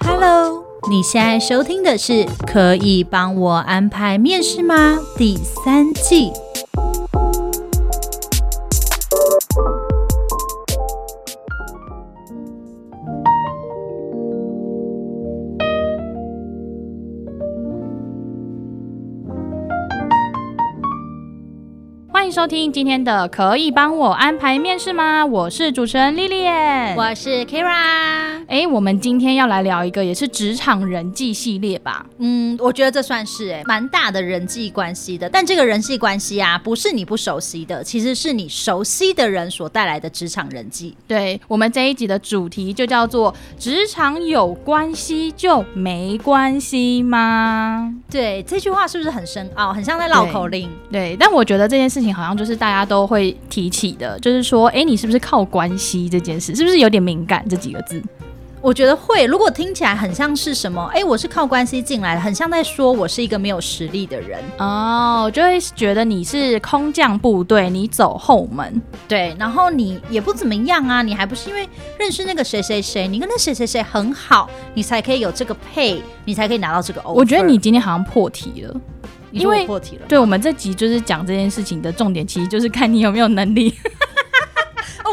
Hello，你现在收听的是《可以帮我安排面试吗》第三季。听今天的可以帮我安排面试吗？我是主持人丽丽我是 Kira。哎、欸，我们今天要来聊一个也是职场人际系列吧？嗯，我觉得这算是哎、欸，蛮大的人际关系的。但这个人际关系啊，不是你不熟悉的，其实是你熟悉的人所带来的职场人际。对，我们这一集的主题就叫做“职场有关系就没关系吗？”对，这句话是不是很深奥，很像在绕口令？对，对，但我觉得这件事情好像。就是大家都会提起的，就是说，哎，你是不是靠关系这件事，是不是有点敏感？这几个字，我觉得会。如果听起来很像是什么，哎，我是靠关系进来的，很像在说我是一个没有实力的人哦，就会觉得你是空降部队，你走后门，对，然后你也不怎么样啊，你还不是因为认识那个谁谁谁，你跟那谁谁谁很好，你才可以有这个配，你才可以拿到这个 offer。我觉得你今天好像破题了。因为破题了，对，我们这集就是讲这件事情的重点，其实就是看你有没有能力。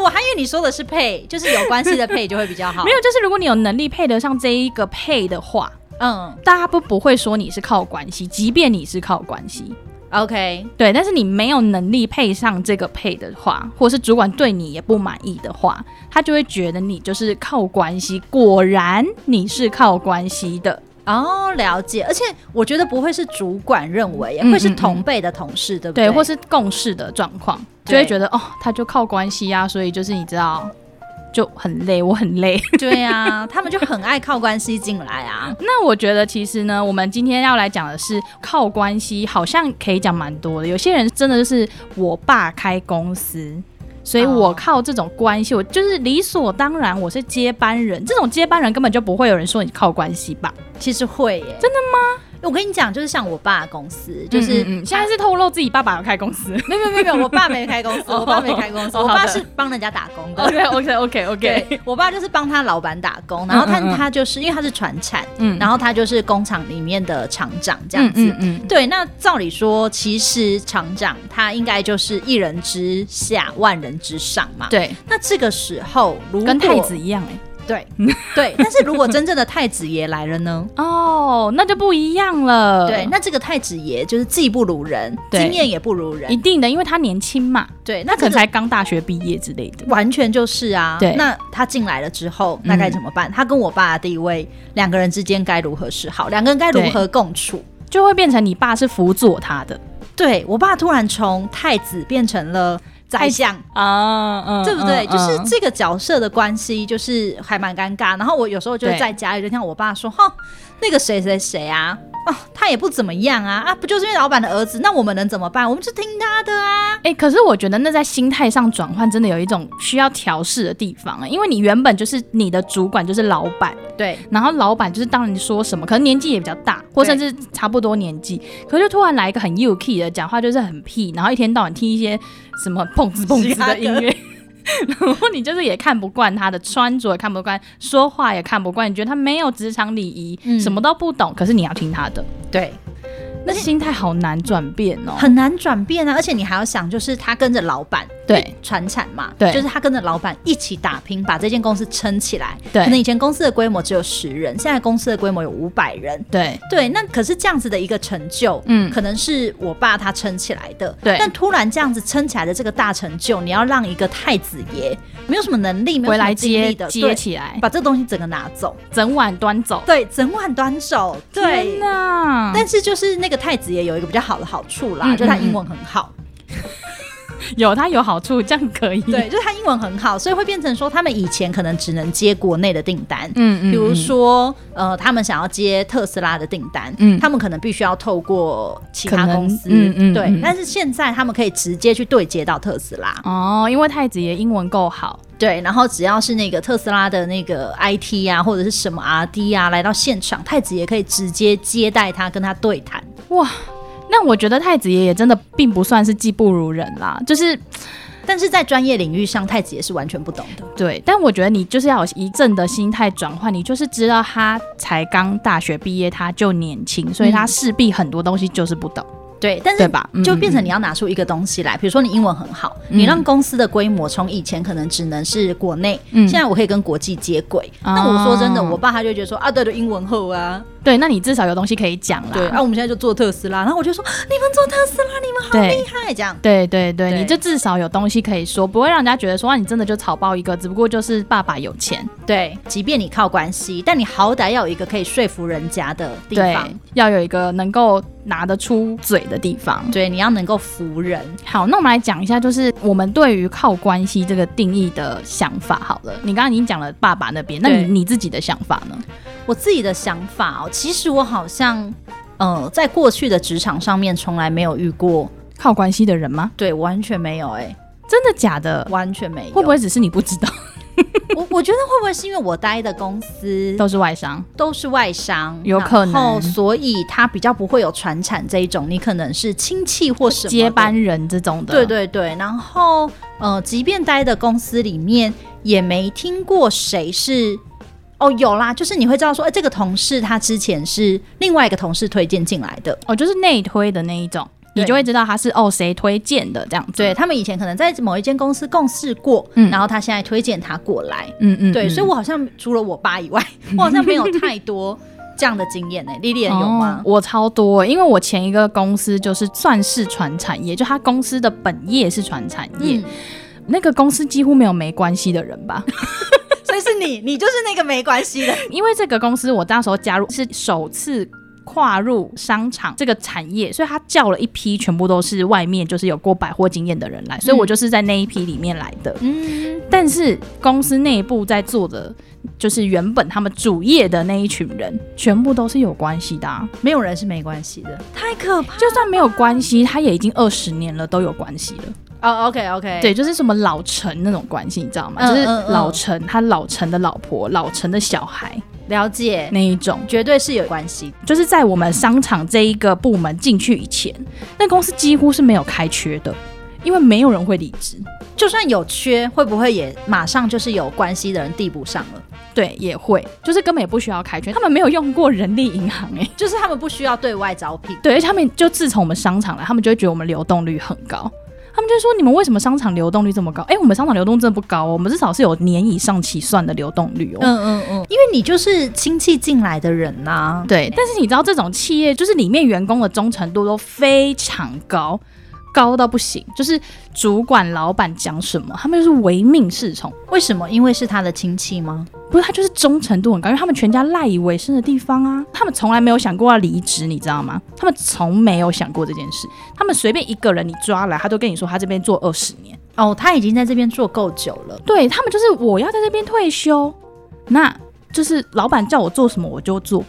哦，我还以为你说的是配，就是有关系的配就会比较好。没有，就是如果你有能力配得上这一个配的话，嗯，大家不不会说你是靠关系，即便你是靠关系，OK，对。但是你没有能力配上这个配的话，或是主管对你也不满意的话，他就会觉得你就是靠关系。果然你是靠关系的。哦，了解，而且我觉得不会是主管认为，也会是同辈的同事，嗯嗯嗯对不对？对，或是共事的状况，就会觉得哦，他就靠关系啊，所以就是你知道，就很累，我很累。对呀、啊，他们就很爱靠关系进来啊。那我觉得其实呢，我们今天要来讲的是靠关系，好像可以讲蛮多的。有些人真的就是我爸开公司。所以我靠这种关系，我就是理所当然，我是接班人。这种接班人根本就不会有人说你靠关系吧？其实会耶，真的吗？我跟你讲，就是像我爸的公司，就是嗯嗯嗯现在是透露自己爸爸要开公司，没有没有没有，我爸没开公司，我爸没开公司，我爸是帮人家打工的。OK OK OK OK，我爸就是帮他老板打工，然后他他就是因为他是传产，嗯，然后他就是工厂里面的厂长这样子，嗯嗯，对。那照理说，其实厂长他应该就是一人之下，万人之上嘛。对。那这个时候，如果跟太子一样哎。对 对，但是如果真正的太子爷来了呢？哦，那就不一样了。对，那这个太子爷就是技不如人，经验也不如人，一定的，因为他年轻嘛。对，那可能才刚大学毕业之类的，完全就是啊。对，那他进来了之后，那该怎么办？他跟我爸的地位，两个人之间该如何是好？两个人该如何共处？就会变成你爸是辅佐他的。对，我爸突然从太子变成了。宰相啊，嗯，对不对？就是这个角色的关系，就是还蛮尴尬。然后我有时候就在家里就听我爸说：“哈，那个谁谁谁啊。”哦，他也不怎么样啊啊，不就是因为老板的儿子？那我们能怎么办？我们就听他的啊。哎、欸，可是我觉得那在心态上转换真的有一种需要调试的地方啊，因为你原本就是你的主管就是老板，对，然后老板就是当你说什么，可能年纪也比较大，或甚至差不多年纪，可是就突然来一个很 UK 的讲话，就是很屁，然后一天到晚听一些什么碰瓷碰瓷的音乐。然后你就是也看不惯他的穿着，也看不惯说话，也看不惯。你觉得他没有职场礼仪，嗯、什么都不懂。可是你要听他的，对。那心态好难转变哦，很难转变啊！而且你还要想，就是他跟着老板，对，传产嘛，对，就是他跟着老板一起打拼，把这间公司撑起来。对，可能以前公司的规模只有十人，现在公司的规模有五百人。对，对，那可是这样子的一个成就，嗯，可能是我爸他撑起来的。对，但突然这样子撑起来的这个大成就，你要让一个太子爷没有什么能力，没有什么精力的接起来，把这东西整个拿走，整碗端走。对，整碗端走。对，天哪！但是就是那个太子爷有一个。比较好的好处啦，就他英文很好，有他有好处，这样可以。对，就是他英文很好，所以会变成说，他们以前可能只能接国内的订单，嗯，嗯嗯，比如说呃，他们想要接特斯拉的订单，嗯，他们可能必须要透过其他公司，嗯，嗯嗯，对。但是现在他们可以直接去对接到特斯拉，哦，因为太子爷英文够好，对。然后只要是那个特斯拉的那个 IT 啊，或者是什么 RD 啊，来到现场，太子爷可以直接接待他，跟他对谈，哇。那我觉得太子爷也真的并不算是技不如人啦，就是但是在专业领域上，太子也是完全不懂的。对，但我觉得你就是要有一阵的心态转换，你就是知道他才刚大学毕业，他就年轻，所以他势必很多东西就是不懂。对，但是吧，就变成你要拿出一个东西来，比如说你英文很好，你让公司的规模从以前可能只能是国内，现在我可以跟国际接轨。那我说真的，我爸他就觉得说啊，对对，英文好啊，对，那你至少有东西可以讲啦。对，啊，我们现在就做特斯拉，然后我就说你们做特斯拉，你们好厉害，这样。对对对，你就至少有东西可以说，不会让人家觉得说啊，你真的就草包一个，只不过就是爸爸有钱。对，即便你靠关系，但你好歹要有一个可以说服人家的地方，要有一个能够拿得出嘴的地方。对。你要能够服人。好，那我们来讲一下，就是我们对于靠关系这个定义的想法。好了，你刚刚已经讲了爸爸那边，那你你自己的想法呢？我自己的想法哦，其实我好像，呃，在过去的职场上面从来没有遇过靠关系的人吗？对，完全没有。哎，真的假的？完全没有。会不会只是你不知道？我我觉得会不会是因为我待的公司都是外商，都是外商，有可能，所以他比较不会有传产这一种，你可能是亲戚或什么接班人这种的，对对对。然后呃，即便待的公司里面也没听过谁是哦，有啦，就是你会知道说，哎、欸，这个同事他之前是另外一个同事推荐进来的，哦，就是内推的那一种。你就会知道他是哦谁推荐的这样子，对，他们以前可能在某一间公司共事过，嗯，然后他现在推荐他过来，嗯嗯，对，所以我好像除了我爸以外，我好像没有太多这样的经验呢。莉莉安有吗？我超多，因为我前一个公司就是算是传产业，就他公司的本业是传产业，那个公司几乎没有没关系的人吧，所以是你，你就是那个没关系的，因为这个公司我那时候加入是首次。跨入商场这个产业，所以他叫了一批全部都是外面就是有过百货经验的人来，所以我就是在那一批里面来的。嗯，但是公司内部在做的，就是原本他们主业的那一群人，全部都是有关系的啊，没有人是没关系的，太可怕。就算没有关系，他也已经二十年了，都有关系了。哦，OK OK，对，就是什么老陈那种关系，你知道吗？就是老陈他老陈的老婆，老陈的小孩。了解那一种，绝对是有关系。就是在我们商场这一个部门进去以前，那公司几乎是没有开缺的，因为没有人会离职。就算有缺，会不会也马上就是有关系的人递补上了？对，也会，就是根本也不需要开缺。他们没有用过人力银行，诶，就是他们不需要对外招聘。对，而且他们就自从我们商场来，他们就会觉得我们流动率很高。他们就说：“你们为什么商场流动率这么高？哎、欸，我们商场流动真的不高哦，我们至少是有年以上起算的流动率哦。嗯嗯嗯，因为你就是亲戚进来的人呐、啊。对，但是你知道这种企业就是里面员工的忠诚度都非常高。”高到不行，就是主管、老板讲什么，他们就是唯命是从。为什么？因为是他的亲戚吗？不是，他就是忠诚度很高，因为他们全家赖以为生的地方啊。他们从来没有想过要离职，你知道吗？他们从没有想过这件事。他们随便一个人你抓来，他都跟你说他这边做二十年哦，他已经在这边做够久了。对，他们就是我要在这边退休，那就是老板叫我做什么我就做。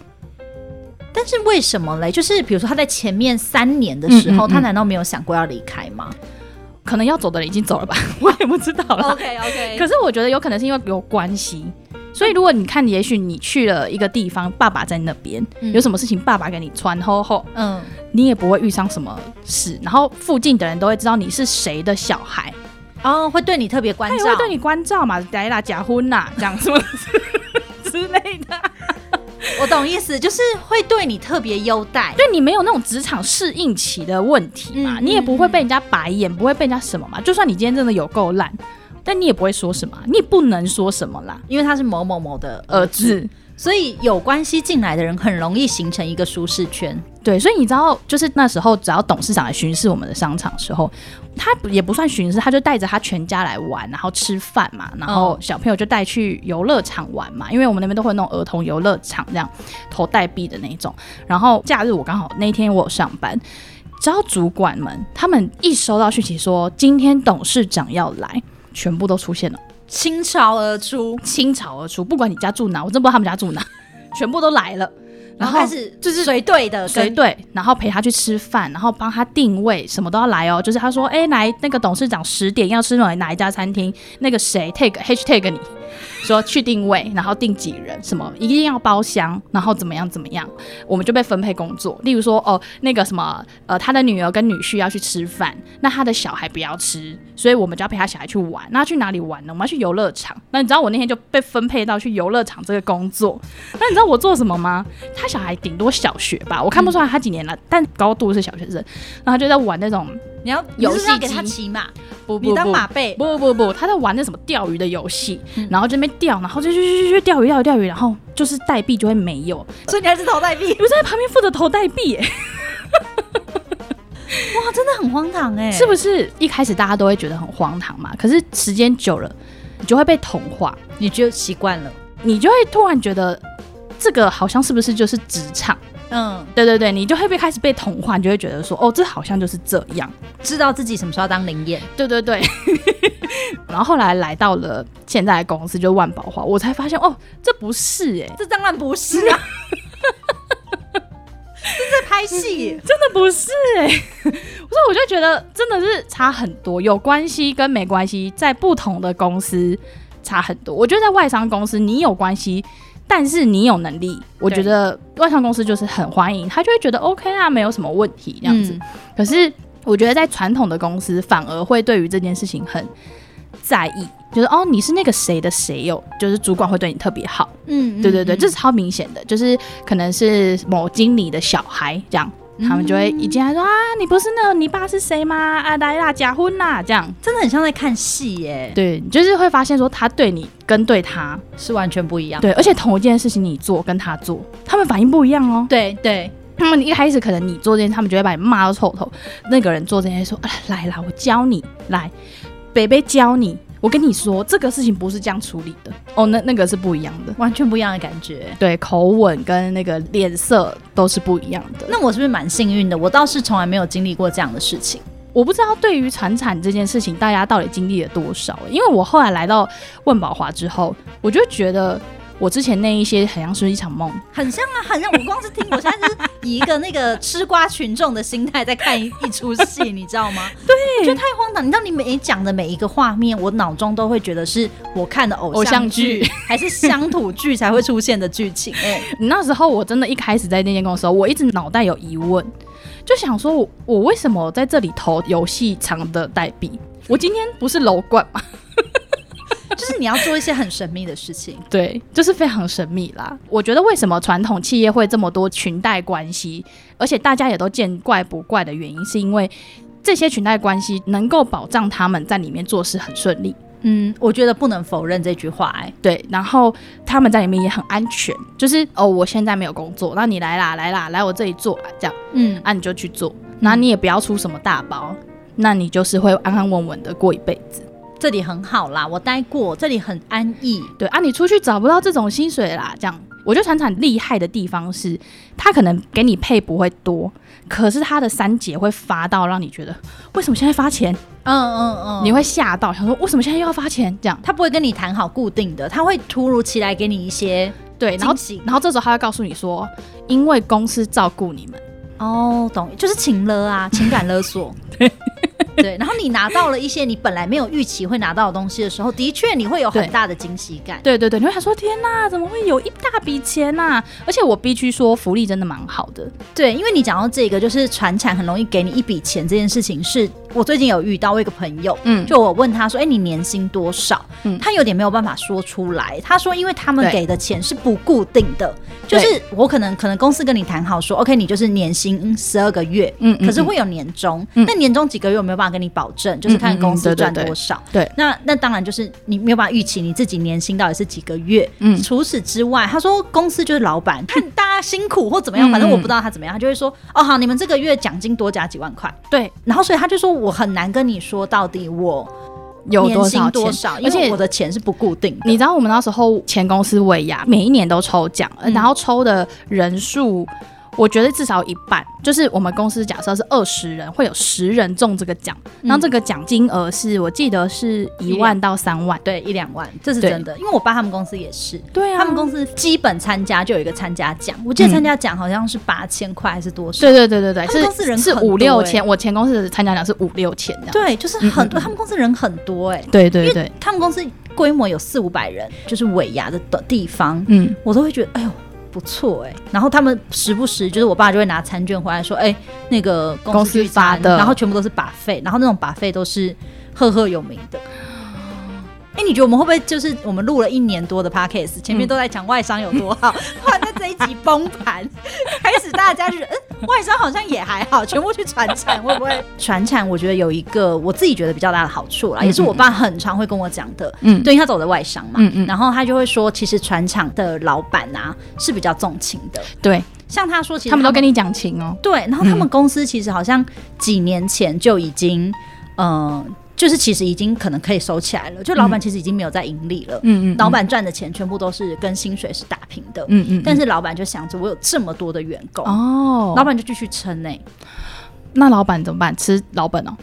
但是为什么嘞？就是比如说他在前面三年的时候，嗯嗯嗯，他难道没有想过要离开吗？可能要走的人已经走了吧，我也不知道了。OK OK。可是我觉得有可能是因为有关系，所以如果你看，也许你去了一个地方，爸爸在那边，嗯、有什么事情爸爸给你传后后，嗯，你也不会遇上什么事，然后附近的人都会知道你是谁的小孩，哦，会对你特别关照，会对你关照嘛，来啦，假婚呐，这样什么 之类的。我懂意思，就是会对你特别优待，对你没有那种职场适应期的问题嘛，嗯、你也不会被人家白眼，嗯、不会被人家什么嘛。就算你今天真的有够烂，但你也不会说什么，你也不能说什么啦，因为他是某某某的儿子。所以有关系进来的人很容易形成一个舒适圈。对，所以你知道，就是那时候只要董事长来巡视我们的商场的时候，他也不算巡视，他就带着他全家来玩，然后吃饭嘛，然后小朋友就带去游乐场玩嘛，因为我们那边都会弄儿童游乐场，这样投代币的那种。然后假日我刚好那天我有上班，只要主管们他们一收到讯息说今天董事长要来，全部都出现了。倾巢而出，倾巢而出，不管你家住哪，我真不知道他们家住哪，全部都来了，然后开始就是随队的随队，然后陪他去吃饭，然后帮他定位，什么都要来哦。就是他说，哎、欸，来那个董事长十点要吃哪哪一家餐厅，那个谁 take hashtag 你，说去定位，然后定几人，什么一定要包厢，然后怎么样怎么样，我们就被分配工作。例如说，哦，那个什么，呃，他的女儿跟女婿要去吃饭，那他的小孩不要吃，所以我们就要陪他小孩去玩。那去哪里玩呢？我们要去游乐场。那你知道我那天就被分配到去游乐场这个工作。那你知道我做什么吗？他小孩顶多小学吧，我看不出来他几年了，但高度是小学生。然后就在玩那种。你要游戏给他骑马，不不不，你当马背，不不不，他在玩那什么钓鱼的游戏，嗯、然后这边钓，然后就去去去钓鱼钓鱼钓鱼，然后就是代币就会没有，所以你还是投代币，我在旁边负责投代币，哇，真的很荒唐哎，是不是？一开始大家都会觉得很荒唐嘛，可是时间久了，你就会被同化，你就习惯了，你就会突然觉得这个好像是不是就是职场？嗯，对对对，你就会被开始被同化，你就会觉得说，哦，这好像就是这样，知道自己什么时候要当灵验。对对对，然后后来来到了现在的公司，就万宝华，我才发现，哦，这不是哎、欸，这当然不是啊，这在拍戏，真的不是哎、欸，所以我就觉得真的是差很多，有关系跟没关系，在不同的公司差很多。我觉得在外商公司，你有关系。但是你有能力，我觉得外商公司就是很欢迎，他就会觉得 OK 啊，没有什么问题这样子。嗯、可是我觉得在传统的公司，反而会对于这件事情很在意，就是哦，你是那个谁的谁哦，就是主管会对你特别好。嗯，对对对，这是超明显的，就是可能是某经理的小孩这样。他们就会一进来说啊，你不是那个，你爸是谁吗？啊，来啦，假婚啦，这样真的很像在看戏耶。对，就是会发现说他对你跟对他是完全不一样。对，而且同一件事情你做跟他做，他们反应不一样哦。对对，他们一开始可能你做这件事，他们就会把你骂到臭头。那个人做这件事说，啊，来啦，我教你，来，北北教你。我跟你说，这个事情不是这样处理的哦，那那个是不一样的，完全不一样的感觉。对，口吻跟那个脸色都是不一样的。那我是不是蛮幸运的？我倒是从来没有经历过这样的事情。我不知道对于产产这件事情，大家到底经历了多少？因为我后来来到万宝华之后，我就觉得。我之前那一些很像是一场梦，很像啊，很像。我光是听，我现在是以一个那个吃瓜群众的心态在看一一出戏，你知道吗？对，我觉得太荒唐。你知道，你每讲的每一个画面，我脑中都会觉得是我看的偶像剧，还是乡土剧才会出现的剧情。哎，那时候我真的一开始在那间公司的时候，我一直脑袋有疑问，就想说我我为什么在这里投游戏场的代币？我今天不是楼冠吗？就是你要做一些很神秘的事情，对，就是非常神秘啦。我觉得为什么传统企业会这么多裙带关系，而且大家也都见怪不怪的原因，是因为这些裙带关系能够保障他们在里面做事很顺利。嗯，我觉得不能否认这句话，欸，哎，对。然后他们在里面也很安全，就是哦，我现在没有工作，那你来啦，来啦，来我这里做，这样，嗯，那，啊，你就去做，那你也不要出什么大包，那你就是会安安稳稳的过一辈子。这里很好啦，我待过，这里很安逸。对啊，你出去找不到这种薪水啦。这样，我觉得传产厉害的地方是，他可能给你配不会多，可是他的三节会发到让你觉得，为什么现在发钱？嗯嗯嗯，你会吓到，想说为什么现在又要发钱？这样，他不会跟你谈好固定的，他会突如其来给你一些对，然后然后这时候他会告诉你说，因为公司照顾你们。哦，懂，就是情勒啊，情感勒索。对。对，然后你拿到了一些你本来没有预期会拿到的东西的时候，的确你会有很大的惊喜感。对对对，你会想说天哪，怎么会有一大笔钱呐、啊？而且我必须说，福利真的蛮好的。对，因为你讲到这个，就是传产很容易给你一笔钱这件事情是，是我最近有遇到我一个朋友，嗯，就我问他说，哎，你年薪多少？嗯，他有点没有办法说出来。他说，因为他们给的钱是不固定的，就是我可能可能公司跟你谈好说，OK，你就是年薪十二个月，嗯，可是会有年终，那、嗯、年终几个月我没有办法。跟你保证，就是看公司赚多少。对，那那当然就是你没有办法预期你自己年薪到底是几个月。嗯，除此之外，他说公司就是老板，看大家辛苦或怎么样，反正我不知道他怎么样，他就会说哦好，你们这个月奖金多加几万块。对，然后所以他就说我很难跟你说到底我有多少，而且我的钱是不固定的。你知道我们那时候前公司尾牙，每一年都抽奖，嗯、然后抽的人数。我觉得至少一半，就是我们公司假设是二十人，会有十人中这个奖，然后这个奖金额是我记得是一万到三万，对，一两万，这是真的。因为我爸他们公司也是，对啊，他们公司基本参加就有一个参加奖，我记得参加奖好像是八千块还是多少？对对对对对，他们公司人是五六千，我前公司的参加奖是五六千这样。对，就是很多，他们公司人很多哎，对对对，他们公司规模有四五百人，就是尾牙的的地方，嗯，我都会觉得，哎呦。不错哎、欸，然后他们时不时就是我爸就会拿餐券回来说，哎、欸，那个公司发的，然后全部都是 buffet，然后那种 buffet 都是赫赫有名的。哎、欸，你觉得我们会不会就是我们录了一年多的 podcast，前面都在讲外商有多好，突然在这一集崩盘，开始大家就是，嗯，外商好像也还好，全部去传产，会不会？传产我觉得有一个我自己觉得比较大的好处啦，嗯嗯，也是我爸很常会跟我讲的，嗯，对，因为他走的外商嘛，嗯嗯，然后他就会说，其实传产的老板啊是比较重情的，对，像他说，其实他们都跟你讲情哦，对，然后他们公司其实好像几年前就已经，嗯、呃。就是其实已经可能可以收起来了，就老板其实已经没有在盈利了。嗯嗯，老板赚的钱全部都是跟薪水是打平的。嗯嗯，但是老板就想着我有这么多的员工哦，老板就继续撑呢。那老板怎么办？吃老本哦。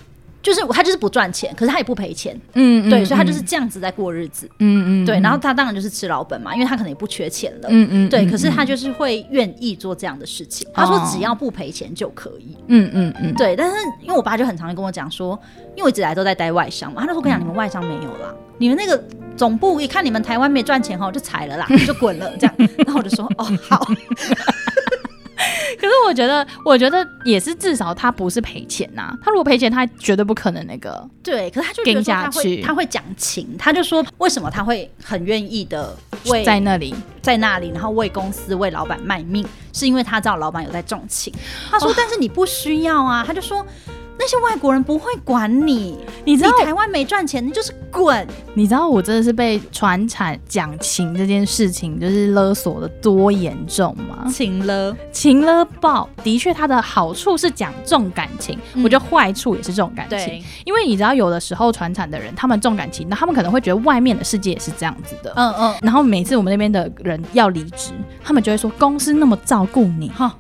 就是他就是不赚钱，可是他也不赔钱，嗯，对，所以他就是这样子在过日子，嗯嗯，对，然后他当然就是吃老本嘛，因为他可能也不缺钱了，嗯嗯，对，可是他就是会愿意做这样的事情，他说只要不赔钱就可以，嗯嗯嗯，对，但是因为我爸就很常跟我讲说，因为我一直来都在待外商嘛，他就说我跟你讲你们外商没有啦，你们那个总部一看你们台湾没赚钱哈，就裁了啦，就滚了这样，然后我就说哦好。可是我觉得，我觉得也是，至少他不是赔钱呐、啊。他如果赔钱，他绝对不可能那个。对，可是他就觉得他会，他会讲情，他就说为什么他会很愿意的为在那里，在那里，然后为公司、为老板卖命，是因为他知道老板有在重情。他说，但是你不需要啊，他就说。那些外国人不会管你，你知道你台湾没赚钱，你就是滚。你知道我真的是被传产讲情这件事情就是勒索的多严重吗？情勒，情勒爆。的确，它的好处是讲重感情，嗯、我觉得坏处也是重感情。因为你知道有的时候传产的人他们重感情，那他们可能会觉得外面的世界也是这样子的。嗯嗯。然后每次我们那边的人要离职，他们就会说公司那么照顾你哈。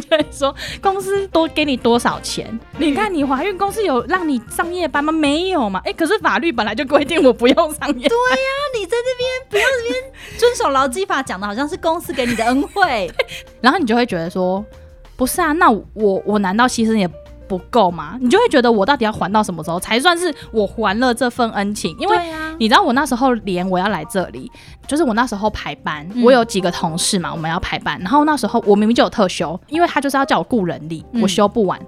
就会说公司多给你多少钱？你看你怀孕，公司有让你上夜班吗？没有嘛？哎、欸，可是法律本来就规定我不用上夜班。对呀、啊，你在这边不要这边遵守劳基法，讲的好像是公司给你的恩惠，然后你就会觉得说，不是啊，那我我难道牺牲也？不够吗？你就会觉得我到底要还到什么时候才算是我还了这份恩情？因为你知道我那时候连我要来这里，就是我那时候排班，我有几个同事嘛，我们要排班，然后那时候我明明就有特休，因为他就是要叫我雇人力，我休不完，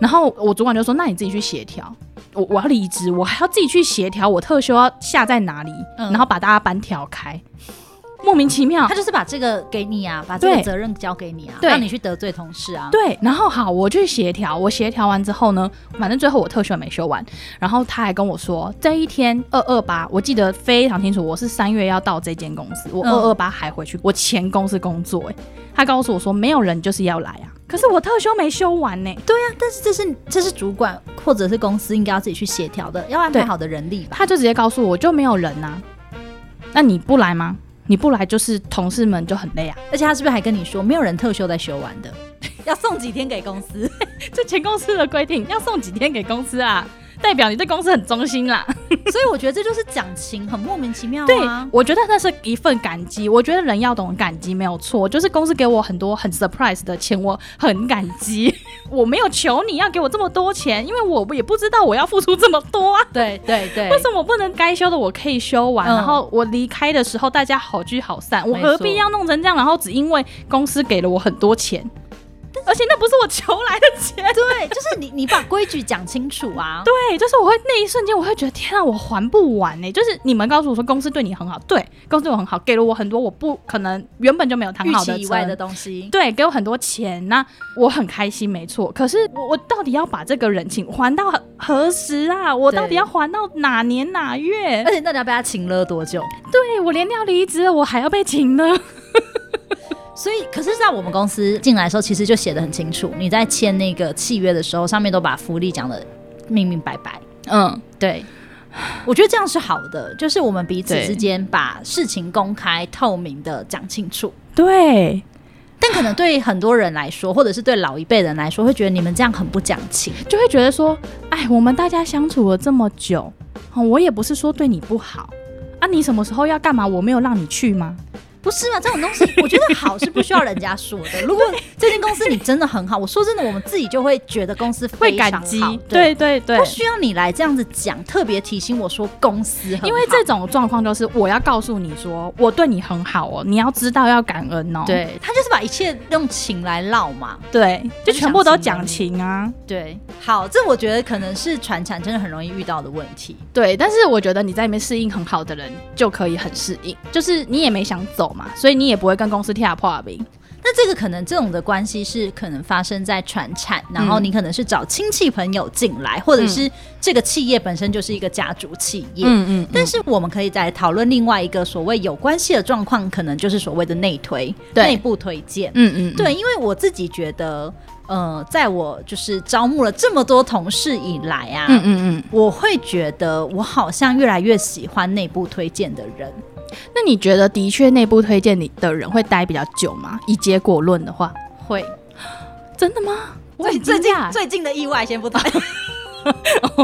然后我主管就说：“那你自己去协调，我我要离职，我还要自己去协调我特休要下在哪里，然后把大家班调开。”莫名其妙，他就是把这个给你啊，把这个责任交给你啊，让你去得罪同事啊。对，然后好，我去协调，我协调完之后呢，反正最后我特休没休完，然后他还跟我说，这一天二二八，我记得非常清楚，我是三月要到这间公司，我二二八还回去我前公司工作，哎，他告诉我说，没有人就是要来啊，可是我特休没休完呢。对啊，但是这是这是主管或者是公司应该要自己去协调的，要安排好的人力吧。他就直接告诉我，就没有人呐，那你不来吗？你不来就是同事们就很累啊，而且他是不是还跟你说没有人特休在休完的，要送几天给公司？这前公司的规定要送几天给公司啊？代表你对公司很忠心啦，所以我觉得这就是讲情，很莫名其妙啊。对，我觉得那是一份感激。我觉得人要懂感激没有错，就是公司给我很多很 surprise 的钱，我很感激。我没有求你要给我这么多钱，因为我也不知道我要付出这么多啊。对对对，为什么我不能该休的我可以休完，嗯、然后我离开的时候大家好聚好散？我何必要弄成这样？然后只因为公司给了我很多钱？而且那不是我求来的钱，对，就是你，你把规矩讲清楚啊。对，就是我会那一瞬间，我会觉得天啊，我还不完呢、欸。就是你们告诉我说公司对你很好，对，公司对我很好，给了我很多我不可能原本就没有谈好的以外的东西，对，给我很多钱，那我很开心，没错。可是我我到底要把这个人情还到何时啊？我到底要还到哪年哪月？而且到底要被他请了多久？对，我连要离职了，我还要被请了。所以，可是，在我们公司进来的时候，其实就写的很清楚。你在签那个契约的时候，上面都把福利讲的明明白白。嗯，对，我觉得这样是好的，就是我们彼此之间把事情公开透明的讲清楚。对，但可能对很多人来说，或者是对老一辈人来说，会觉得你们这样很不讲情，就会觉得说，哎，我们大家相处了这么久，我也不是说对你不好啊，你什么时候要干嘛，我没有让你去吗？不是嘛？这种东西，我觉得好是不需要人家说的。如果这间公司你真的很好，我说真的，我们自己就会觉得公司非常好。会感激。对对对，不需要你来这样子讲，特别提醒我说公司很好。因为这种状况就是我要告诉你说，我对你很好哦，你要知道要感恩哦。对，他就是把一切用情来唠嘛。对，就全部都讲情啊。对，好，这我觉得可能是传产真的很容易遇到的问题。对，但是我觉得你在里面适应很好的人就可以很适应，就是你也没想走。嘛，所以你也不会跟公司跳破冰。那这个可能这种的关系是可能发生在传产，然后你可能是找亲戚朋友进来，嗯、或者是这个企业本身就是一个家族企业。嗯嗯。嗯，但是我们可以再讨论另外一个所谓有关系的状况，可能就是所谓的内推、内部推荐。嗯嗯。对，因为我自己觉得，呃，在我就是招募了这么多同事以来啊，嗯嗯嗯，我会觉得我好像越来越喜欢内部推荐的人。那你觉得的确内部推荐你的人会待比较久吗？以结果论的话，会，真的吗？最最近最近的意外先不谈。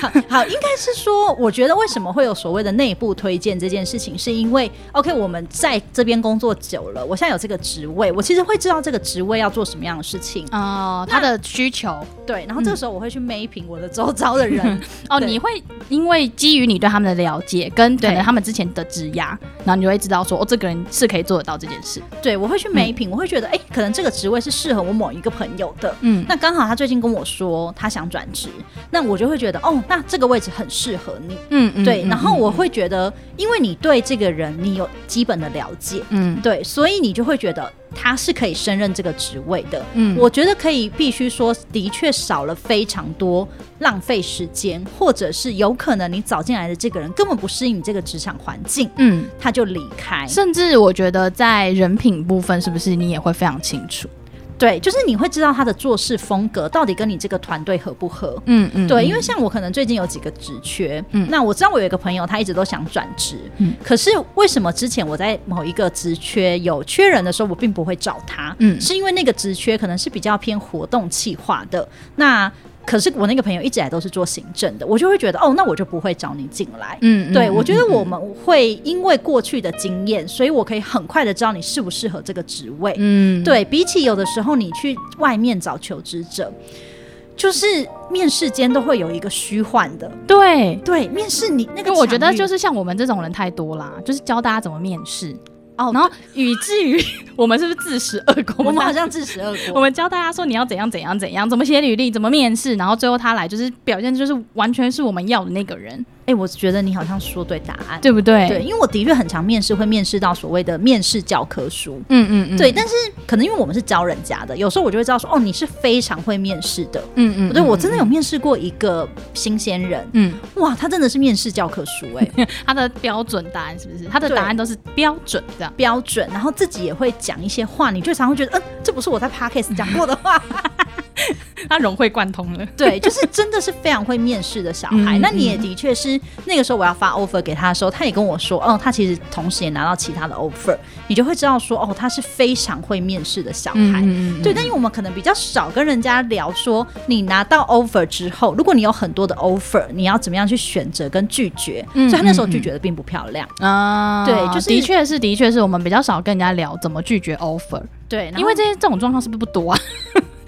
好好，应该是说，我觉得为什么会有所谓的内部推荐这件事情，是因为 OK，我们在这边工作久了，我现在有这个职位，我其实会知道这个职位要做什么样的事情。哦，他的需求。对，然后这个时候我会去 mapping 我的周遭的人、嗯、哦，你会因为基于你对他们的了解，跟可能他们之前的职涯，然后你就会知道说，哦，这个人是可以做得到这件事。对，我会去 mapping，、嗯、我会觉得，哎、欸，可能这个职位是适合我某一个朋友的，嗯，那刚好他最近跟我说他想转职。那我就会觉得，哦，那这个位置很适合你，嗯嗯，对。然后我会觉得，因为你对这个人你有基本的了解，嗯，对，所以你就会觉得他是可以胜任这个职位的，嗯。我觉得可以，必须说，的确少了非常多浪费时间，或者是有可能你找进来的这个人根本不适应你这个职场环境，嗯，他就离开。甚至我觉得在人品部分，是不是你也会非常清楚？对，就是你会知道他的做事风格到底跟你这个团队合不合。嗯嗯，对，因为像我可能最近有几个职缺，嗯，那我知道我有一个朋友他一直都想转职，嗯，可是为什么之前我在某一个职缺有缺人的时候，我并不会找他？嗯，是因为那个职缺可能是比较偏活动企划的，那。可是我那个朋友一直来都是做行政的，我就会觉得哦，那我就不会找你进来。嗯，对，我觉得我们会因为过去的经验，所以我可以很快的知道你适不适合这个职位。嗯，对，比起有的时候你去外面找求职者，就是面试间都会有一个虚幻的。对对，面试你那个，我觉得就是像我们这种人太多啦，就是教大家怎么面试。哦，然后以至于 我们是不是自食恶果？我们好像自食恶果。我们教大家说你要怎样怎样怎样，怎么写履历，怎么面试，然后最后他来就是表现就是完全是我们要的那个人。哎、欸，我觉得你好像说对答案，对不对？对，因为我的确很常面试，会面试到所谓的面试教科书。嗯嗯嗯。对，但是可能因为我们是教人家的，有时候我就会知道说，哦，你是非常会面试的。嗯嗯。对，我真的有面试过一个新鲜人。嗯。哇，他真的是面试教科书哎、欸，他的标准答案是不是？他的答案都是标准这样，标准，然后自己也会讲一些话，你就常会觉得，嗯、呃，这不是我在 Podcast 讲过的话。他融会贯通了，对，就是真的是非常会面试的小孩。嗯、那你也的确是那个时候我要发 offer 给他的时候，他也跟我说，哦，他其实同时也拿到其他的 offer，你就会知道说，哦，他是非常会面试的小孩。嗯、对，但因为我们可能比较少跟人家聊说，你拿到 offer 之后，如果你有很多的 offer，你要怎么样去选择跟拒绝？嗯、所以他那时候拒绝的并不漂亮啊。对，就是的确是，的确是我们比较少跟人家聊怎么拒绝 offer。对，因为这些这种状况是不是不多啊？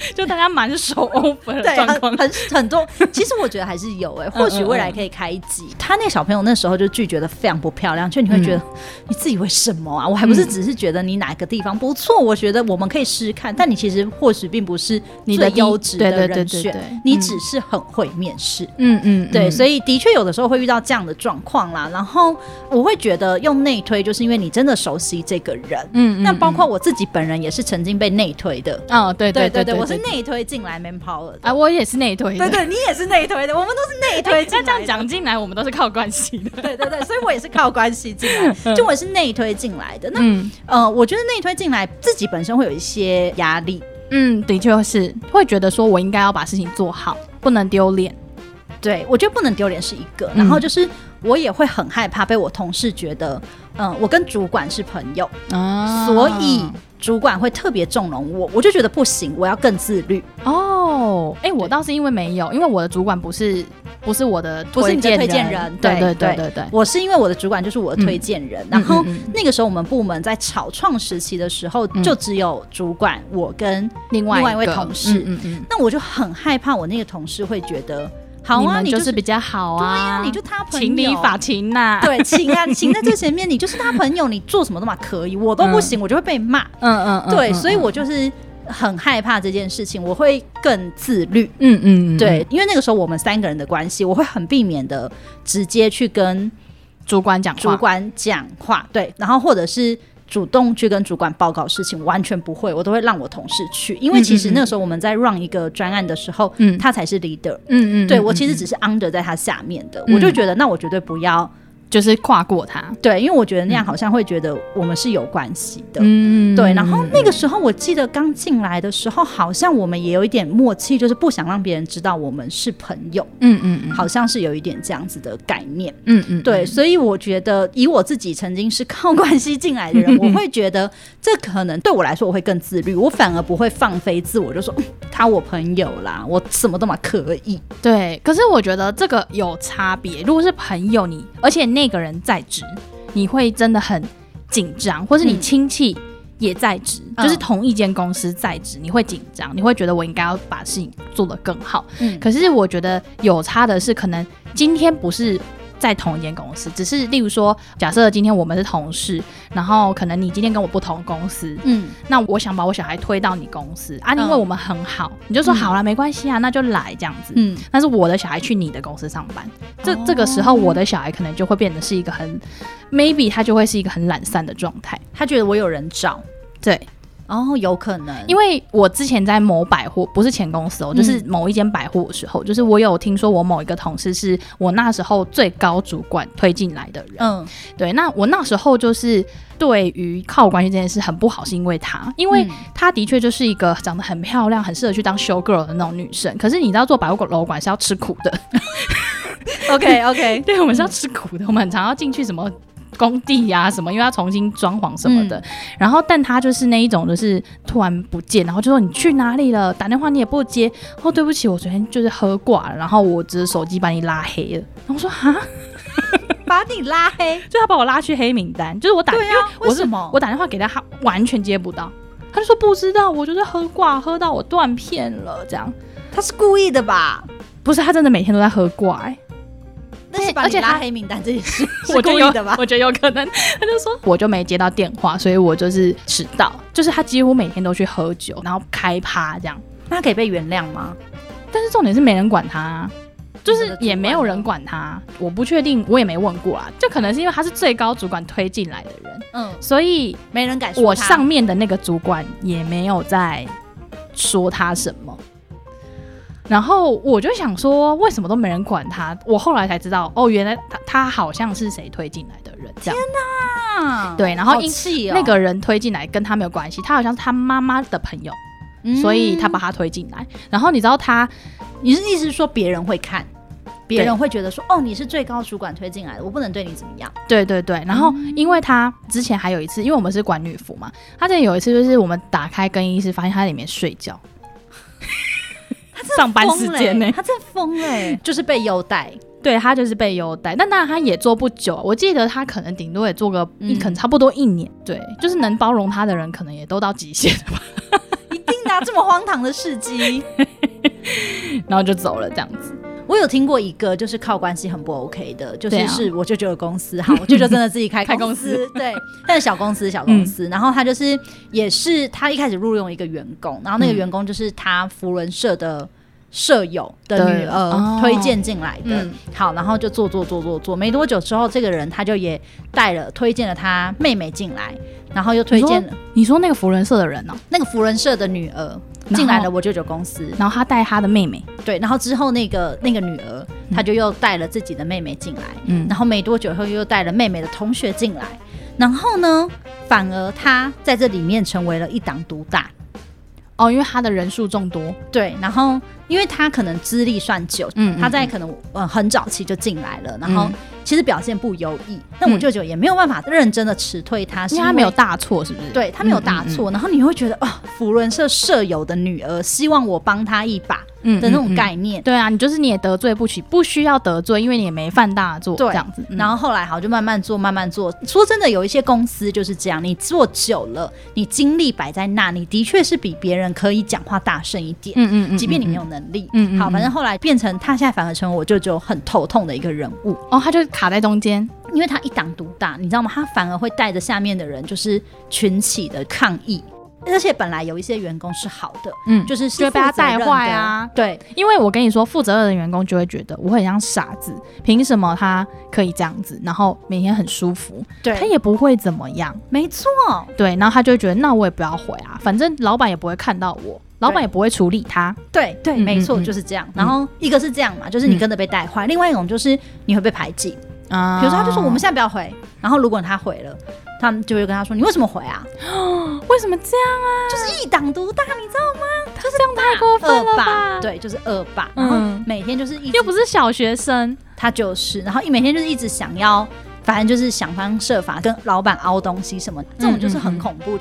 就大家满手 offer 的状况，很很多。其实我觉得还是有哎、欸，或许未来可以开一集。他那个小朋友那时候就拒绝的非常不漂亮，就你会觉得你自以为什么啊？我还不是只是觉得你哪个地方不错，我觉得我们可以试试看。但你其实或许并不是你的优质的人选，你只是很会面试。嗯嗯，对，所以的确有的时候会遇到这样的状况啦。然后我会觉得用内推，就是因为你真的熟悉这个人。嗯，那包括我自己本人也是曾经被内推的。哦，对对对对，我是。内推进来 Manpower 的啊，我也是内推的。对对，你也是内推的，我们都是内推。那这样讲进来，我们都是靠关系的。对对对，所以我也是靠关系进来，就我也是内推进来的。那、嗯、呃，我觉得内推进来自己本身会有一些压力。嗯，的确是会觉得说我应该要把事情做好，不能丢脸。对，我觉得不能丢脸是一个，然后就是我也会很害怕被我同事觉得，嗯，我跟主管是朋友啊，所以主管会特别纵容我，我就觉得不行，我要更自律。哦。哎，我倒是因为没有，因为我的主管不是不是我的不是你的推荐人，对对对对。对，我是因为我的主管就是我的推荐人，然后那个时候我们部门在草创时期的时候，就只有主管我跟另外一位同事，嗯嗯，那我就很害怕我那个同事会觉得。好啊，你就是比较好啊，对呀，你就他朋友，情理法情呐，对，情啊情在最前面，你就是他朋友，你做什么都嘛可以，我都不行，我就会被骂，嗯嗯，对，所以我就是很害怕这件事情，我会更自律，嗯嗯，对，因为那个时候我们三个人的关系，我会很避免的直接去跟主管讲话，主管讲话，对，然后或者是。主动去跟主管报告事情，完全不会，我都会让我同事去，因为其实那个时候我们在 run 一个专案的时候，嗯，他才是 leader，嗯嗯，对，我其实只是 under 在他下面的，嗯，我就觉得那我绝对不要。就是跨过他，对，因为我觉得那样好像会觉得我们是有关系的，嗯，对。然后那个时候我记得刚进来的时候，好像我们也有一点默契，就是不想让别人知道我们是朋友，嗯嗯嗯，好像是有一点这样子的概念，嗯嗯，对。所以我觉得以我自己曾经是靠关系进来的人，我会觉得这可能对我来说我会更自律，我反而不会放飞自我，就说他我朋友啦，我什么都嘛可以。对，可是我觉得这个有差别，如果是朋友你，而且那。那个人在职，你会真的很紧张，或是你亲戚也在职，嗯、就是同一间公司在职，你会紧张，你会觉得我应该要把事情做得更好。嗯，可是我觉得有差的是，可能今天不是。在同一间公司，只是例如说，假设今天我们是同事，然后可能你今天跟我不同公司，嗯，那我想把我小孩推到你公司啊，因为我们很好，嗯、你就说好了，没关系啊，那就来这样子，嗯，但是我的小孩去你的公司上班，这、哦、这个时候我的小孩可能就会变得是一个很，maybe 他就会是一个很懒散的状态，他觉得我有人找，对。哦，有可能，因为我之前在某百货，不是前公司哦，嗯、就是某一间百货的时候，就是我有听说我某一个同事是我那时候最高主管推进来的人，嗯，对，那我那时候就是对于靠关系这件事很不好，是因为他，因为他的确就是一个长得很漂亮、很适合去当 show girl 的那种女生，可是你知道做百货楼管是要吃苦的，OK OK，对，我们是要吃苦的，我们很常要进去什么。工地呀、啊、什么，因为要重新装潢什么的，嗯、然后但他就是那一种，就是突然不见，然后就说你去哪里了？打电话你也不接，哦，对不起，我昨天就是喝挂了，然后我只是手机把你拉黑了。然后我说哈，把你拉黑，就他把我拉去黑名单，就是我打，对啊，为什么？我打电话给他，他完全接不到，他就说不知道，我就是喝挂，喝到我断片了，这样，他是故意的吧？不是，他真的每天都在喝挂、欸。但是把你拉黑名单这件事，我觉得有的吧？我觉得有可能。他就说，我就没接到电话，所以我就是迟到。就是他几乎每天都去喝酒，然后开趴这样。那他可以被原谅吗？但是重点是没人管他，就是也没有人管他。我不确定，我也没问过啊。就可能是因为他是最高主管推进来的人，嗯，所以没人敢说。我上面的那个主管也没有在说他什么。然后我就想说，为什么都没人管他？我后来才知道，哦，原来他他好像是谁推进来的人。天哪！对，然后因那个人推进来跟他没有关系，他好像是他妈妈的朋友，嗯、所以他把他推进来。然后你知道他，你是意思是说别人会看，别人会觉得说，哦，你是最高主管推进来的，我不能对你怎么样？对对对。然后因为他之前还有一次，因为我们是管女服嘛，他之前有一次就是我们打开更衣室，发现他在里面睡觉。上班时间呢、欸？他真疯哎，就是被优待，对他就是被优待。但当然他也做不久，我记得他可能顶多也做个一，可能差不多一年。对，就是能包容他的人，可能也都到极限了吧。一定的、啊，这么荒唐的事迹，然后就走了这样子。我有听过一个，就是靠关系很不 OK 的，就是是我舅舅的公司，好，我舅舅真的自己开 公司，公司对，但是小公司小公司，嗯、然后他就是也是他一开始录用一个员工，然后那个员工就是他福伦社的。舍友的女儿推荐进来的，好，然后就做做做做做，没多久之后，这个人他就也带了推荐了他妹妹进来，然后又推荐了你。你说那个福人社的人呢、哦？那个福人社的女儿进来了我舅舅公司，然后他带他的妹妹，对，然后之后那个那个女儿，他就又带了自己的妹妹进来，嗯，然后没多久后又带了妹妹的同学进来，然后呢，反而他在这里面成为了一党独大。哦，因为他的人数众多，对，然后因为他可能资历算久，嗯，他在可能呃很早期就进来了，然后其实表现不优异，那我舅舅也没有办法认真的辞退他，因为他没有大错，是不是？对，他没有大错，然后你会觉得哦，福伦社舍友的女儿希望我帮他一把。嗯的那种概念，对啊，你就是你也得罪不起，不需要得罪，因为你也没犯大错，对这样子。然后后来好，就慢慢做，慢慢做。说真的，有一些公司就是这样，你做久了，你精力摆在那，你的确是比别人可以讲话大声一点。嗯嗯嗯，即便你没有能力。嗯嗯。好，反正后来变成他现在反而成为我舅舅很头痛的一个人物。哦，他就卡在中间，因为他一党独大，你知道吗？他反而会带着下面的人，就是群起的抗议。而且本来有一些员工是好的，嗯，就是是被他带坏啊。对，因为我跟你说，负责任的员工就会觉得我很像傻子，凭什么他可以这样子，然后每天很舒服，对，他也不会怎么样。没错，对，然后他就会觉得那我也不要回啊，反正老板也不会看到我，老板也不会处理他。对对，没错，就是这样。然后一个是这样嘛，就是你跟着被带坏；另外一种就是你会被排挤啊。比如说，他就说我们现在不要回，然后如果他回了。他们就会跟他说：“你为什么回啊？为什么这样啊？就是一党独大，你知道吗？就是这样太过分了吧？对，就是恶霸。然后每天就是一，又不是小学生，他就是，然后一每天就是一直想要，反正就是想方设法跟老板凹东西什么，这种就是很恐怖。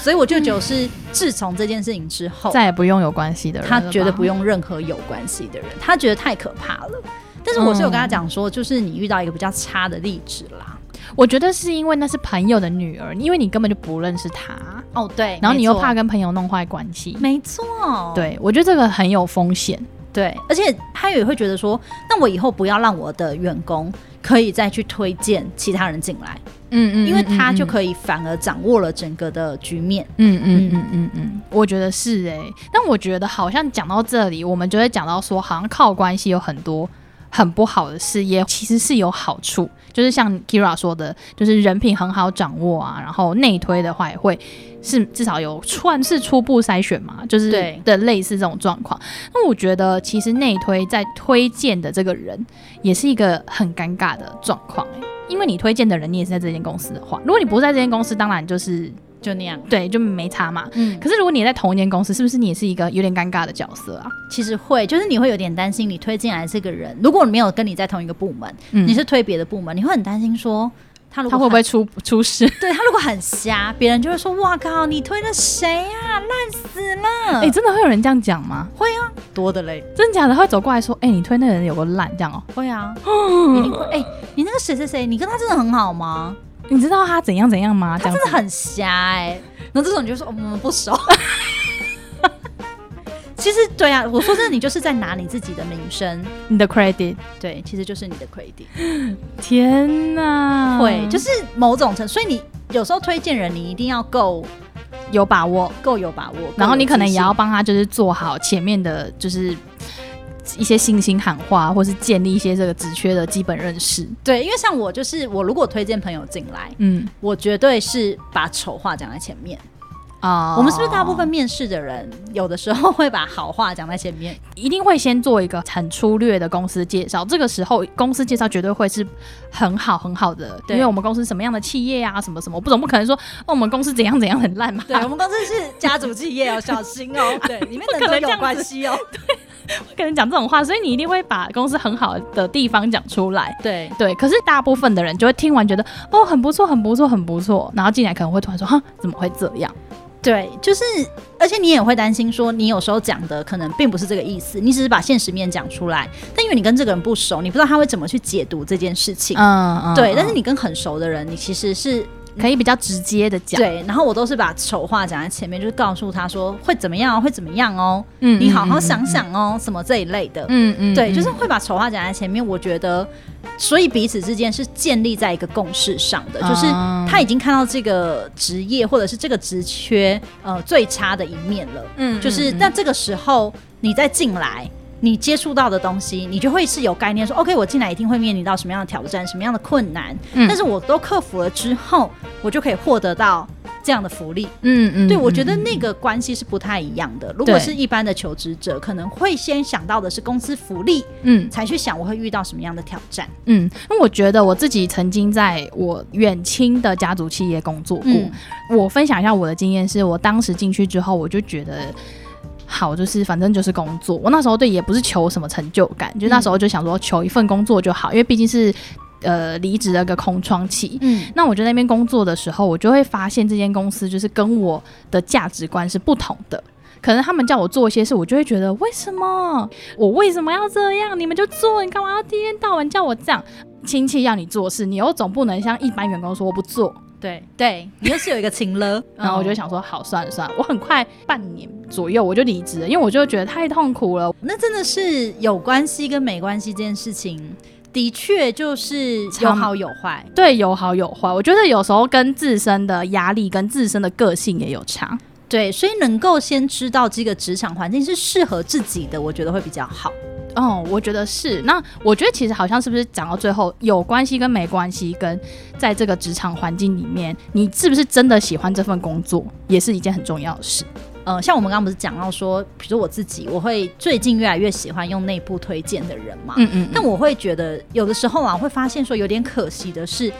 所以我舅舅是自从这件事情之后，再也不用有关系的人，他觉得不用任何有关系的人，他觉得太可怕了。但是我是有跟他讲说，就是你遇到一个比较差的例子啦。”我觉得是因为那是朋友的女儿，因为你根本就不认识她。哦，对，然后你又怕跟朋友弄坏关系，没错，对，我觉得这个很有风险，对，而且他也会觉得说，那我以后不要让我的员工可以再去推荐其他人进来，嗯，嗯嗯，因为他就可以反而掌握了整个的局面，嗯嗯嗯嗯。嗯，我觉得是哎、欸，但我觉得好像讲到这里，我们就会讲到说，好像靠关系有很多。很不好的事业其实是有好处，就是像 Keira 说的，就是人品很好掌握啊，然后内推的话也会是至少有算是初步筛选嘛，就是的类似这种状况。那我觉得其实内推在推荐的这个人也是一个很尴尬的状况，因为你推荐的人你也是在这间公司的话，如果你不是在这间公司，当然就是。就那样，对，就没差嘛。嗯，可是如果你在同一间公司，是不是你也是一个有点尴尬的角色啊？其实会，就是你会有点担心，你推进来这个人，如果你没有跟你在同一个部门，嗯、你是推别的部门，你会很担心说他如果他会不会出出事？对，他如果很瞎，别人就会说：“哇靠，你推了谁呀？烂死了！”哎、欸，真的会有人这样讲吗？会啊，多的嘞，真假的会走过来说：“哎、欸，你推那个人有个烂这样哦、喔。”会啊，一定会。哎、欸，你那个谁谁谁，你跟他真的很好吗？你知道他怎样怎样吗？他真的很瞎哎、欸。那这种你就说我们不熟。其实对啊，我说真的，你就是在拿你自己的名声，你的 credit，对，其实就是你的 credit。天哪，会就是某种程度，所以你有时候推荐人，你一定要够有把握，够有把握，然后你可能也要帮他，就是做好前面的，就是一些信心喊话，或是建立一些这个职缺的基本认识。对，因为像我就是我如果推荐朋友进来，嗯，我绝对是把丑话讲在前面。啊，uh, 我们是不是大部分面试的人，有的时候会把好话讲在前面，一定会先做一个很粗略的公司介绍。这个时候，公司介绍绝对会是很好很好的，对因为我们公司什么样的企业啊，什么什么，我不总不可能说，哦，我们公司怎样怎样很烂嘛。对，我们公司是家族企业哦，小心哦，对，里面的人有关系哦。对，我可能讲这种话，所以你一定会把公司很好的地方讲出来。对对，可是大部分的人就会听完觉得，哦，很不错，很不错，很不错，然后进来可能会突然说，哈，怎么会这样？对，就是，而且你也会担心说，你有时候讲的可能并不是这个意思，你只是把现实面讲出来，但因为你跟这个人不熟，你不知道他会怎么去解读这件事情。嗯嗯。对，嗯、但是你跟很熟的人，你其实是。可以比较直接的讲，对，然后我都是把丑话讲在前面，就是告诉他说会怎么样，会怎么样哦，嗯，你好好想想哦，什么这一类的，嗯嗯，对，就是会把丑话讲在前面。我觉得，所以彼此之间是建立在一个共识上的，就是他已经看到这个职业或者是这个职缺呃最差的一面了，嗯，就是那这个时候你再进来。你接触到的东西，你就会是有概念说，OK，我进来一定会面临到什么样的挑战，什么样的困难，嗯，但是我都克服了之后，我就可以获得到这样的福利。嗯嗯，对，我觉得那个关系是不太一样的。如果是一般的求职者，可能会先想到的是公司福利，嗯，才去想我会遇到什么样的挑战。嗯，那我觉得我自己曾经在我远亲的家族企业工作过，嗯、我分享一下我的经验，是我当时进去之后，我就觉得。好，就是反正就是工作。我那时候对也不是求什么成就感，就那时候就想说求一份工作就好，因为毕竟是呃离职的一个空窗期。嗯，那我在那边工作的时候，我就会发现这间公司就是跟我的价值观是不同的。可能他们叫我做一些事，我就会觉得为什么我为什么要这样？你们就做，你干嘛要一天到晚叫我这样？亲戚要你做事，你又总不能像一般员工说我不做。对对，你又是有一个情了，然后我就想说，好算了算了，我很快半年左右我就离职了，因为我就觉得太痛苦了。那真的是有关系跟没关系这件事情，的确就是有好有坏。对，有好有坏。我觉得有时候跟自身的压力跟自身的个性也有差。对，所以能够先知道这个职场环境是适合自己的，我觉得会比较好。哦，我觉得是。那我觉得其实好像是不是讲到最后有关系跟没关系，跟在这个职场环境里面，你是不是真的喜欢这份工作，也是一件很重要的事。呃，像我们刚刚不是讲到说，比如说我自己，我会最近越来越喜欢用内部推荐的人嘛。嗯，嗯嗯。但我会觉得有的时候啊，会发现说有点可惜的是，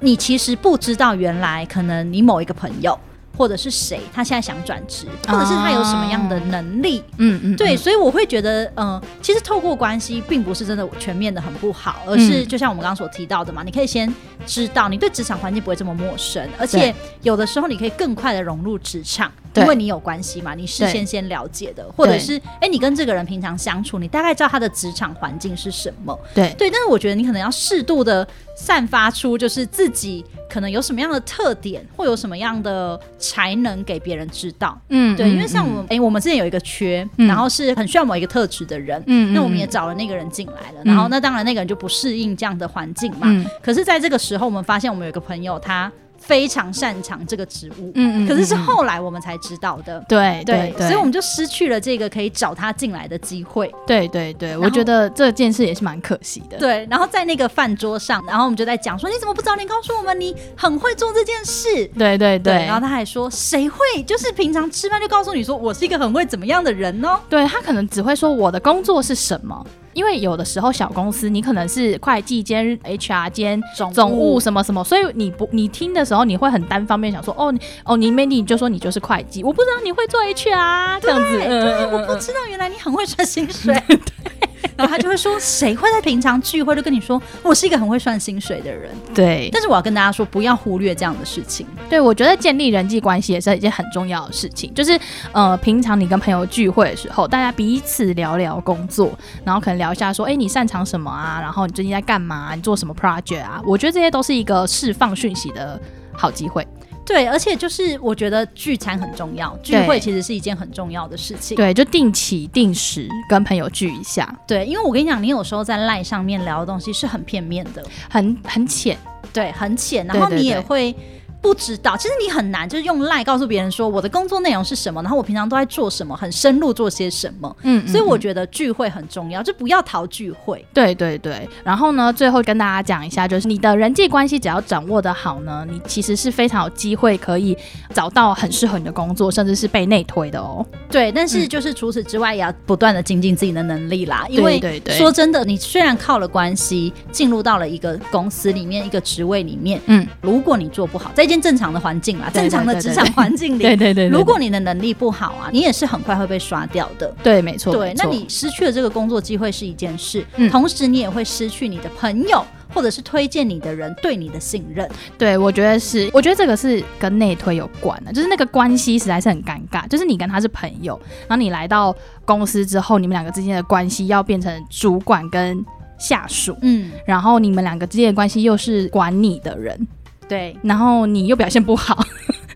你其实不知道原来可能你某一个朋友。或者是谁，他现在想转职，或者是他有什么样的能力？嗯嗯，对，所以我会觉得，嗯、呃，其实透过关系，并不是真的全面的很不好，而是就像我们刚刚所提到的嘛，你可以先知道，你对职场环境不会这么陌生，而且有的时候你可以更快的融入职场，因为你有关系嘛，你事先先了解的，或者是哎，你跟这个人平常相处，你大概知道他的职场环境是什么？对。对，但是我觉得你可能要适度的散发出，就是自己可能有什么样的特点，或有什么样的。才能给别人知道，嗯，对，因为像我们，哎、嗯欸，我们之前有一个缺，嗯、然后是很需要某一个特质的人，嗯，那我们也找了那个人进来了，嗯、然后那当然那个人就不适应这样的环境嘛，嗯，可是在这个时候，我们发现我们有一个朋友他。非常擅长这个职务，嗯嗯，可是是后来我们才知道的，对对对，所以我们就失去了这个可以找他进来的机会，对对对，我觉得这件事也是蛮可惜的，对。然后在那个饭桌上，然后我们就在讲说，你怎么不早点告诉我们你很会做这件事？对对对，然后他还说，谁会就是平常吃饭就告诉你说我是一个很会怎么样的人呢？对，他可能只会说我的工作是什么。因为有的时候小公司你可能是会计兼 HR 兼总总务什么什么，所以你不你听的时候你会很单方面想说哦哦你 many 你就说你就是会计，我不知道你会做 HR 这样子，对，我不知道原来你很会算薪水。然后他就会说：“谁会在平常聚会就跟你说我是一个很会算薪水的人？”对。但是我要跟大家说，不要忽略这样的事情。对，我觉得建立人际关系也是一件很重要的事情。就是呃，平常你跟朋友聚会的时候，大家彼此聊聊工作，然后可能聊一下说：“哎，你擅长什么啊？然后你最近在干嘛？你做什么 project 啊？”我觉得这些都是一个释放讯息的好机会。对，而且就是我觉得聚餐很重要，聚会其实是一件很重要的事情。对，就定期定时跟朋友聚一下。对，因为我跟你讲，你有时候在赖上面聊的东西是很片面的，很很浅，对，很浅，然后你也会。不知道，其实你很难，就是用赖告诉别人说我的工作内容是什么，然后我平常都在做什么，很深入做些什么。嗯，所以我觉得聚会很重要，就不要逃聚会。对对对。然后呢，最后跟大家讲一下，就是你的人际关系只要掌握得好呢，你其实是非常有机会可以找到很适合你的工作，甚至是被内推的哦。对，但是就是除此之外，也要不断的精进自己的能力啦。因为说真的，你虽然靠了关系进入到了一个公司里面，一个职位里面，嗯，如果你做不好，在正常的环境啦，正常的职场环境里，对对对，如果你的能力不好啊，你也是很快会被刷掉的。对，没错。对，那你失去了这个工作机会是一件事，同时你也会失去你的朋友或者是推荐你的人对你的信任。对，我觉得是，我觉得这个是跟内推有关的，就是那个关系实在是很尴尬，就是你跟他是朋友，然后你来到公司之后，你们两个之间的关系要变成主管跟下属，嗯，然后你们两个之间的关系又是管你的人。对，然后你又表现不好，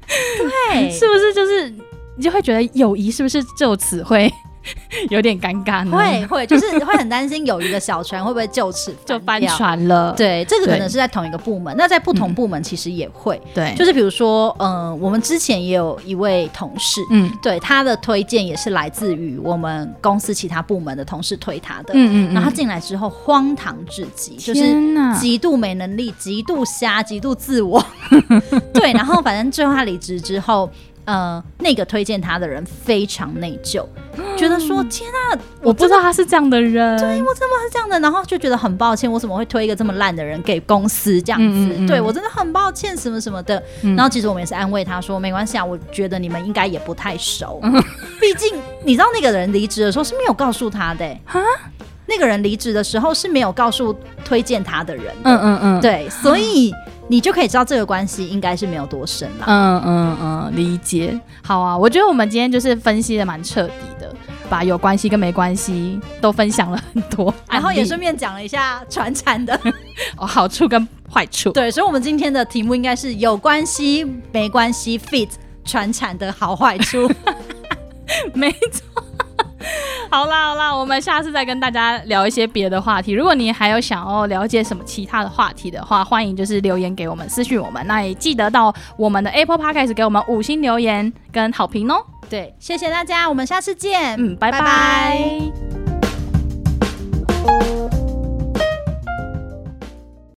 对，是不是？就是你就会觉得友谊是不是就此会 有点尴尬呢？会会，就是会很担心友谊的小船会不会就此 就翻船了？对，这个可能是在同一个部门，那在不同部门其实也会。对，就是比如说，嗯、呃，我们之前也有一位同事，嗯，对，他的推荐也是来自于我们公司其他部门的同事推他的，嗯嗯，然后他进来之后荒唐至极，就是极度没能力，极度瞎，极度自我，对，然后反正最后他离职之后。呃，那个推荐他的人非常内疚，觉得说天啊，我不知道他是这样的人，对，我怎么是这样的？然后就觉得很抱歉，我怎么会推一个这么烂的人给公司这样子？嗯嗯嗯对我真的很抱歉，什么什么的。嗯、然后其实我们也是安慰他说，没关系啊，我觉得你们应该也不太熟，毕、嗯、竟你知道那个人离职的时候是没有告诉他的、欸，哈，那个人离职的时候是没有告诉推荐他的人的，嗯嗯嗯，对，所以。你就可以知道这个关系应该是没有多深了。嗯嗯嗯，理解。好啊，我觉得我们今天就是分析的蛮彻底的，把有关系跟没关系都分享了很多，然后也顺便讲了一下传产的 哦好处跟坏处。对，所以，我们今天的题目应该是有关系没关系 fit 传产的好坏处。没错。好啦，好啦。我们下次再跟大家聊一些别的话题。如果你还有想要了解什么其他的话题的话，欢迎就是留言给我们，私讯我们。那也记得到我们的 Apple Podcast，给我们五星留言跟好评哦。对，谢谢大家，我们下次见。嗯，拜拜。